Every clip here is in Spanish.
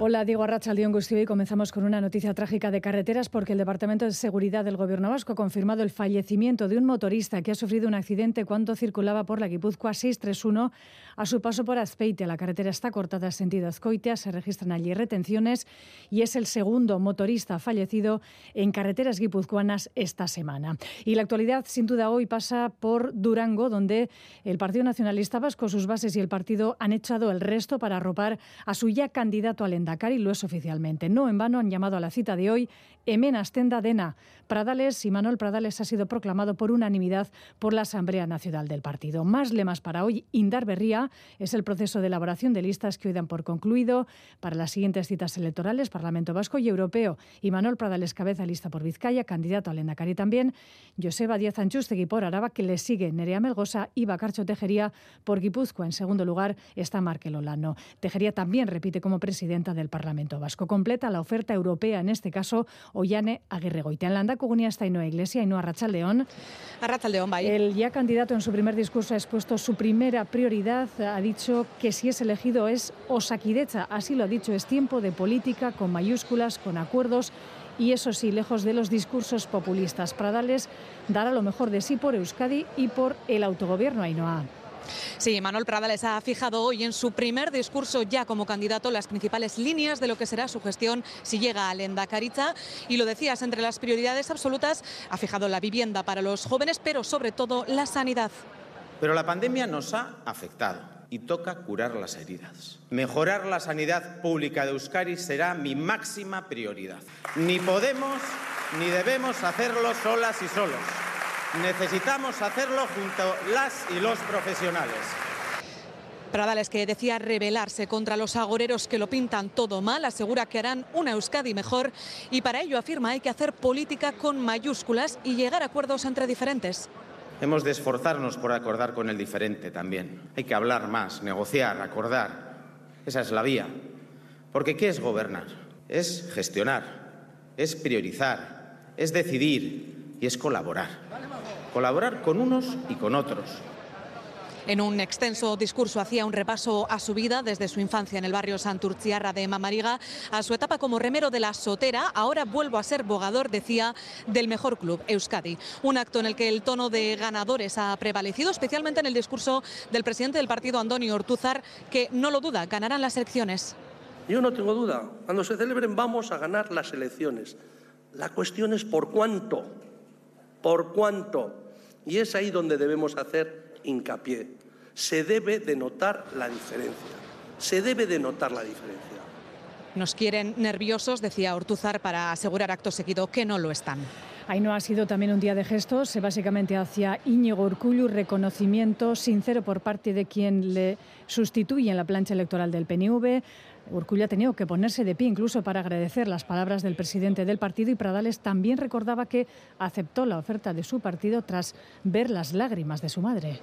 Hola, Diego Arrachaldeón Gustio y comenzamos con una noticia trágica de carreteras porque el Departamento de Seguridad del Gobierno Vasco ha confirmado el fallecimiento de un motorista que ha sufrido un accidente cuando circulaba por la Guipúzcoa 631 a su paso por Azpeite. La carretera está cortada en sentido Azcoitia, se registran allí retenciones y es el segundo motorista fallecido en carreteras guipuzcoanas esta semana. Y la actualidad, sin duda, hoy pasa por Durango, donde el Partido Nacionalista Vasco, sus bases y el partido han echado el resto para arropar a su ya candidato al Dakar lo es oficialmente. No en vano han llamado a la cita de hoy Emenas Tenda Dena. Pradales y Manuel Pradales ha sido proclamado por unanimidad por la Asamblea Nacional del Partido. Más lemas para hoy, Indar Berría es el proceso de elaboración de listas que hoy dan por concluido para las siguientes citas electorales, Parlamento Vasco y Europeo. Y Manuel Pradales cabeza lista por Vizcaya, candidato al Endacari también. Joseba Díaz Anchustegui por Araba, que le sigue Nerea Melgosa y Bacarcho Tejería por Guipúzcoa. En segundo lugar está Markel Olano. Tejería también repite como presidenta del Parlamento Vasco. Completa la oferta europea, en este caso, Ollane Aguirregoitia. En Landa Cogunia está Inoa Iglesia, Inoa Arrachaldeón. Arrachaldeón, bye. El ya candidato en su primer discurso ha expuesto su primera prioridad. Ha dicho que si es elegido es Osakidecha. Así lo ha dicho, es tiempo de política con mayúsculas, con acuerdos y eso sí, lejos de los discursos populistas. Pradales dará lo mejor de sí por Euskadi y por el autogobierno Ainhoa. Sí, Manuel Prada les ha fijado hoy en su primer discurso ya como candidato las principales líneas de lo que será su gestión si llega a Lenda Cariza. Y lo decías, entre las prioridades absolutas ha fijado la vivienda para los jóvenes, pero sobre todo la sanidad. Pero la pandemia nos ha afectado y toca curar las heridas. Mejorar la sanidad pública de Euskadi será mi máxima prioridad. Ni podemos ni debemos hacerlo solas y solos. Necesitamos hacerlo junto las y los profesionales. Pradales, que decía rebelarse contra los agoreros que lo pintan todo mal, asegura que harán una Euskadi mejor y para ello afirma hay que hacer política con mayúsculas y llegar a acuerdos entre diferentes. Hemos de esforzarnos por acordar con el diferente también. Hay que hablar más, negociar, acordar. Esa es la vía. Porque ¿qué es gobernar? Es gestionar, es priorizar, es decidir y es colaborar colaborar con unos y con otros. En un extenso discurso hacía un repaso a su vida desde su infancia en el barrio Santurciarra de Mamariga a su etapa como remero de la Sotera. Ahora vuelvo a ser bogador, decía, del mejor club, Euskadi. Un acto en el que el tono de ganadores ha prevalecido, especialmente en el discurso del presidente del partido, Andoni Ortúzar, que no lo duda, ganarán las elecciones. Yo no tengo duda. Cuando se celebren vamos a ganar las elecciones. La cuestión es por cuánto. ¿Por cuánto? Y es ahí donde debemos hacer hincapié. Se debe de notar la diferencia. Se debe de notar la diferencia. Nos quieren nerviosos, decía Ortuzar, para asegurar acto seguido que no lo están. Ahí no ha sido también un día de gestos, básicamente hacia Íñigo Urcullu, reconocimiento sincero por parte de quien le sustituye en la plancha electoral del PNV. Urcullu ha tenido que ponerse de pie incluso para agradecer las palabras del presidente del partido y Pradales también recordaba que aceptó la oferta de su partido tras ver las lágrimas de su madre.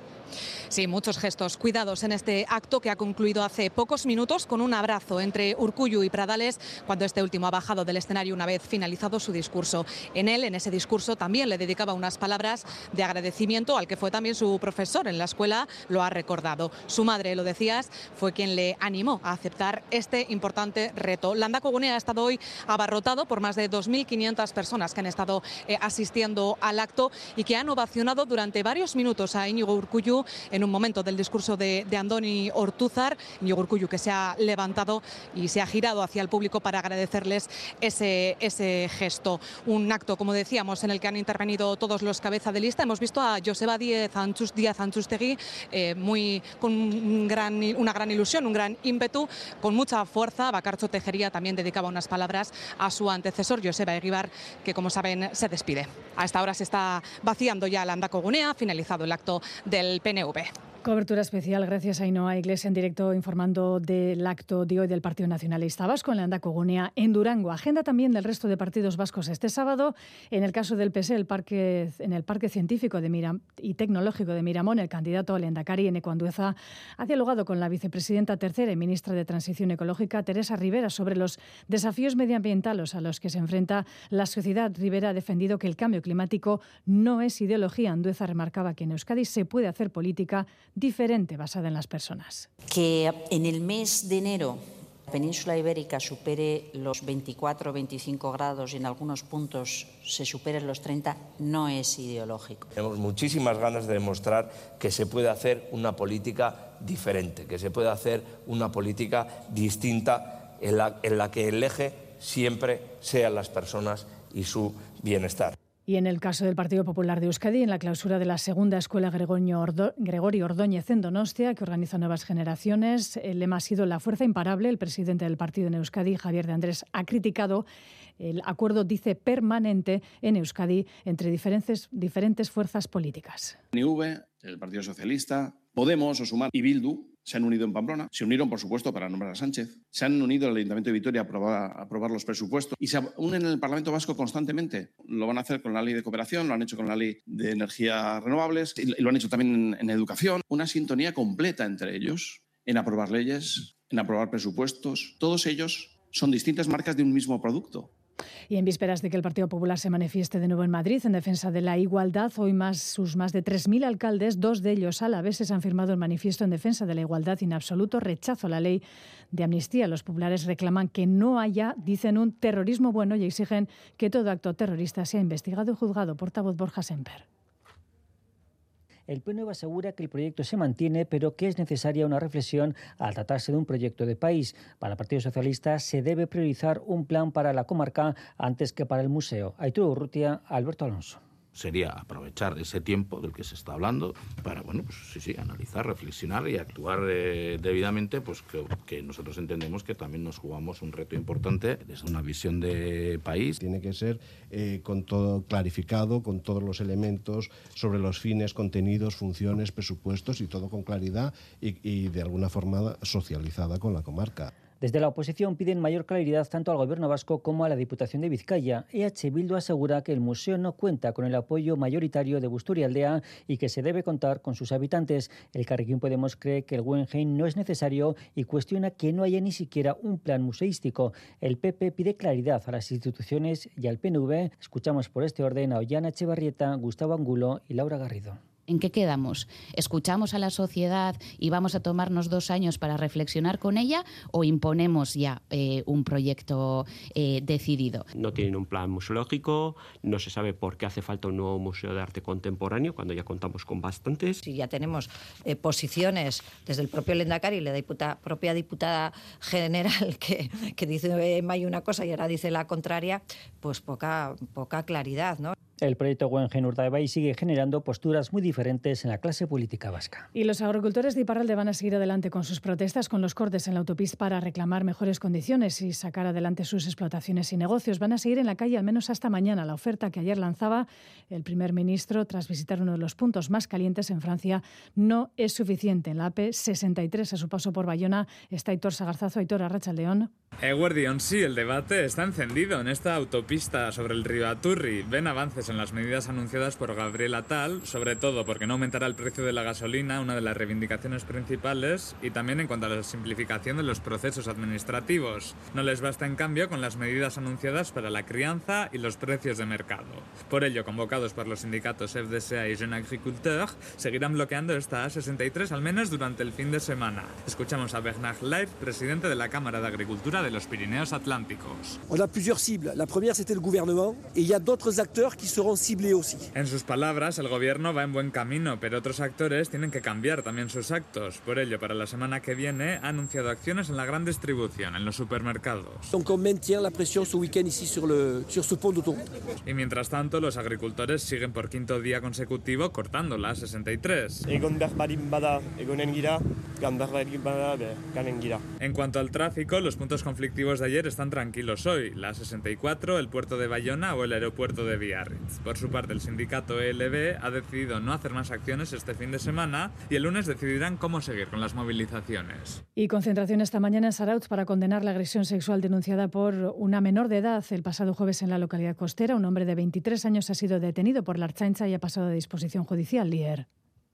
Sí, muchos gestos cuidados en este acto que ha concluido hace pocos minutos con un abrazo entre Urcullu y Pradales cuando este último ha bajado del escenario una vez finalizado su discurso. En él, en ese discurso, también le dedicaba unas palabras de agradecimiento al que fue también su profesor en la escuela, lo ha recordado. Su madre, lo decías, fue quien le animó a aceptar este importante reto. Landa Cogunea ha estado hoy abarrotado por más de 2.500 personas que han estado eh, asistiendo al acto y que han ovacionado durante varios minutos a Íñigo Urcullu en un momento del discurso de, Andoni Ortúzar, Urcullu que se ha levantado y se ha girado hacia el público para agradecerles ese, ese gesto. Un acto, como decíamos, en el que han intervenido todos los cabeza de lista. Hemos visto a Joseba Díaz, Anchus, Díaz Anchustegui eh, muy, con gran, una gran ilusión, un gran ímpetu, con mucha fuerza. Bacarcho Tejería también dedicaba unas palabras a su antecesor, Joseba Eguibar, que como saben se despide. A esta hora se está vaciando ya la Andacogunea, finalizado el acto del PNV. Cobertura especial gracias a Ainhoa Iglesia en directo informando del acto de hoy del Partido Nacionalista Vasco en la Andacogunea en Durango. Agenda también del resto de partidos vascos este sábado. En el caso del PSE, el parque, en el Parque Científico de Miram y Tecnológico de Miramón, el candidato al Endacari en Ecuandueza ha dialogado con la vicepresidenta tercera y ministra de Transición Ecológica, Teresa Rivera, sobre los desafíos medioambientales a los que se enfrenta la sociedad. Rivera ha defendido que el cambio climático no es ideología. Andueza remarcaba que en Euskadi se puede hacer política diferente basada en las personas. Que en el mes de enero península ibérica supere los 24 o 25 grados y en algunos puntos se superen los 30 no es ideológico. Tenemos muchísimas ganas de demostrar que se puede hacer una política diferente, que se puede hacer una política distinta en la, en la que el eje siempre sean las personas y su bienestar. Y en el caso del Partido Popular de Euskadi, en la clausura de la segunda escuela Gregorio Ordóñez en Donostia, que organiza nuevas generaciones, el lema ha sido la fuerza imparable. El presidente del partido en Euskadi, Javier de Andrés, ha criticado el acuerdo, dice, permanente en Euskadi entre diferentes, fuerzas políticas. NIV, el Partido Socialista, Podemos, Osumar y Bildu se han unido en Pamplona, se unieron, por supuesto, para nombrar a Sánchez, se han unido al Ayuntamiento de Vitoria a aprobar, los presupuestos y se unen en el Parlamento Vasco constantemente. Lo van a hacer con la ley de cooperación, lo han hecho con la ley de energías renovables y lo han hecho también en educación. Una sintonía completa entre ellos en aprobar leyes, en aprobar presupuestos. Todos ellos son distintas marcas de un mismo producto. Y en vísperas de que el Partido Popular se manifieste de nuevo en Madrid en defensa de la igualdad, hoy más sus más de 3.000 alcaldes, dos de ellos a la vez, han firmado el manifiesto en defensa de la igualdad y en absoluto rechazo a la ley de amnistía. Los populares reclaman que no haya, dicen, un terrorismo bueno y exigen que todo acto terrorista sea investigado y juzgado. Portavoz Borja Semper. El PNV asegura que el proyecto se mantiene, pero que es necesaria una reflexión al tratarse de un proyecto de país. Para el Partido Socialista se debe priorizar un plan para la comarca antes que para el museo. Aitor Urrutia, Alberto Alonso sería aprovechar ese tiempo del que se está hablando para, bueno, pues sí, sí, analizar, reflexionar y actuar eh, debidamente, pues que, que, nosotros entendemos que también nos jugamos un reto importante desde una visión de país. Tiene que ser eh, con todo clarificado, con todos los elementos sobre los fines, contenidos, funciones, presupuestos y todo con claridad y, y de alguna forma socializada con la comarca. Desde la oposición piden mayor claridad tanto al Gobierno vasco como a la Diputación de Vizcaya. EH Bildu asegura que el museo no cuenta con el apoyo mayoritario de Busturialdea y que se debe contar con sus habitantes. El Carrequín Podemos cree que el Guggenheim no es necesario y cuestiona que no haya ni siquiera un plan museístico. El PP pide claridad a las instituciones y al PNV. Escuchamos por este orden a Ollana Echevarrieta, Gustavo Angulo y Laura Garrido. ¿En qué quedamos? ¿Escuchamos a la sociedad y vamos a tomarnos dos años para reflexionar con ella o imponemos ya eh, un proyecto eh, decidido? No tienen un plan museológico, no se sabe por qué hace falta un nuevo museo de arte contemporáneo cuando ya contamos con bastantes. Si ya tenemos eh, posiciones desde el propio Lendakari y la diputa, propia diputada general que, que dice en mayo una cosa y ahora dice la contraria, pues poca, poca claridad, ¿no? El proyecto Guggenheim Urdaibai sigue generando posturas muy diferentes en la clase política vasca. Y los agricultores de Iparralde van a seguir adelante con sus protestas, con los cortes en la autopista para reclamar mejores condiciones y sacar adelante sus explotaciones y negocios. Van a seguir en la calle al menos hasta mañana. La oferta que ayer lanzaba el primer ministro tras visitar uno de los puntos más calientes en Francia no es suficiente. En la AP63, a su paso por Bayona, está Aitor Sagarzazo, Aitor Arrachaldeón. Eguardión, sí, el debate está encendido en esta autopista sobre el río Aturri. Ven avances en las medidas anunciadas por Gabriel Atal, sobre todo porque no aumentará el precio de la gasolina, una de las reivindicaciones principales, y también en cuanto a la simplificación de los procesos administrativos. No les basta, en cambio, con las medidas anunciadas para la crianza y los precios de mercado. Por ello, convocados por los sindicatos FDSA y Jeune Agriculteur, seguirán bloqueando esta A63 al menos durante el fin de semana. Escuchamos a Bernard Leif, presidente de la Cámara de Agricultura de los Pirineos Atlánticos. On a plusieurs cibles. La première, c'était le gouvernement, et il y a d'autres acteurs qui seront ciblés aussi. En sus palabras, el gobierno va en buen camino, pero otros actores tienen que cambiar también sus actos. Por ello, para la semana que viene ha anunciado acciones en la gran distribución, en los supermercados. Donc on maintient la pression ce week-end ici sur, le, sur ce pont d'autoroute. Y mientras tanto, los agricultores siguen por quinto día consecutivo cortando la 63. En cuanto al tráfico, los puntos conflictivos de ayer están tranquilos hoy. La 64, el puerto de Bayona o el aeropuerto de Biarritz. Por su parte, el sindicato ELB ha decidido no hacer más acciones este fin de semana y el lunes decidirán cómo seguir con las movilizaciones. Y concentración esta mañana en Saraut para condenar la agresión sexual denunciada por una menor de edad el pasado jueves en la localidad costera. Un hombre de 23 años ha sido detenido por la Archancha y ha pasado a disposición judicial. Lier.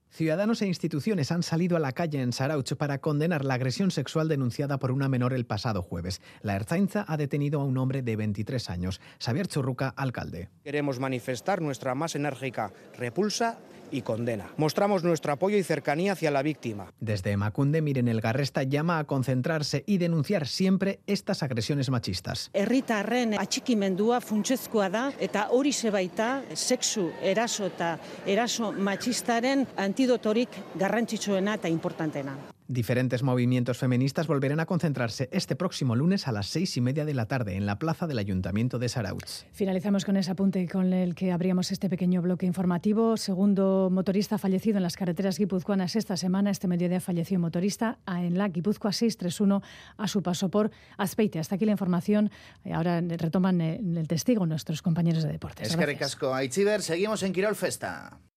Ciudadanos e instituciones han salido a la calle en Sarauch para condenar la agresión sexual denunciada por una menor el pasado jueves. La Erzainza ha detenido a un hombre de 23 años. Xavier Churruca, alcalde. Queremos manifestar nuestra más enérgica repulsa y condena. Mostramos nuestro apoyo y cercanía hacia la víctima. Desde Macunde, Miren Elgarresta llama a concentrarse y denunciar siempre estas agresiones machistas. Herritarren atxikimendua funtsezkoa da eta hori baita sexu eraso eta eraso machistaren antidotorik garrantzitsuena eta importantena. Diferentes movimientos feministas volverán a concentrarse este próximo lunes a las seis y media de la tarde en la plaza del Ayuntamiento de Sarautz. Finalizamos con ese apunte con el que abríamos este pequeño bloque informativo. Segundo motorista fallecido en las carreteras guipuzcoanas esta semana. Este mediodía falleció un motorista en la Guipúzcoa 631 a su paso por Azpeite. Hasta aquí la información. Ahora retoman el testigo nuestros compañeros de deportes. Es que recasco. Aichiver, seguimos en Quirol Festa.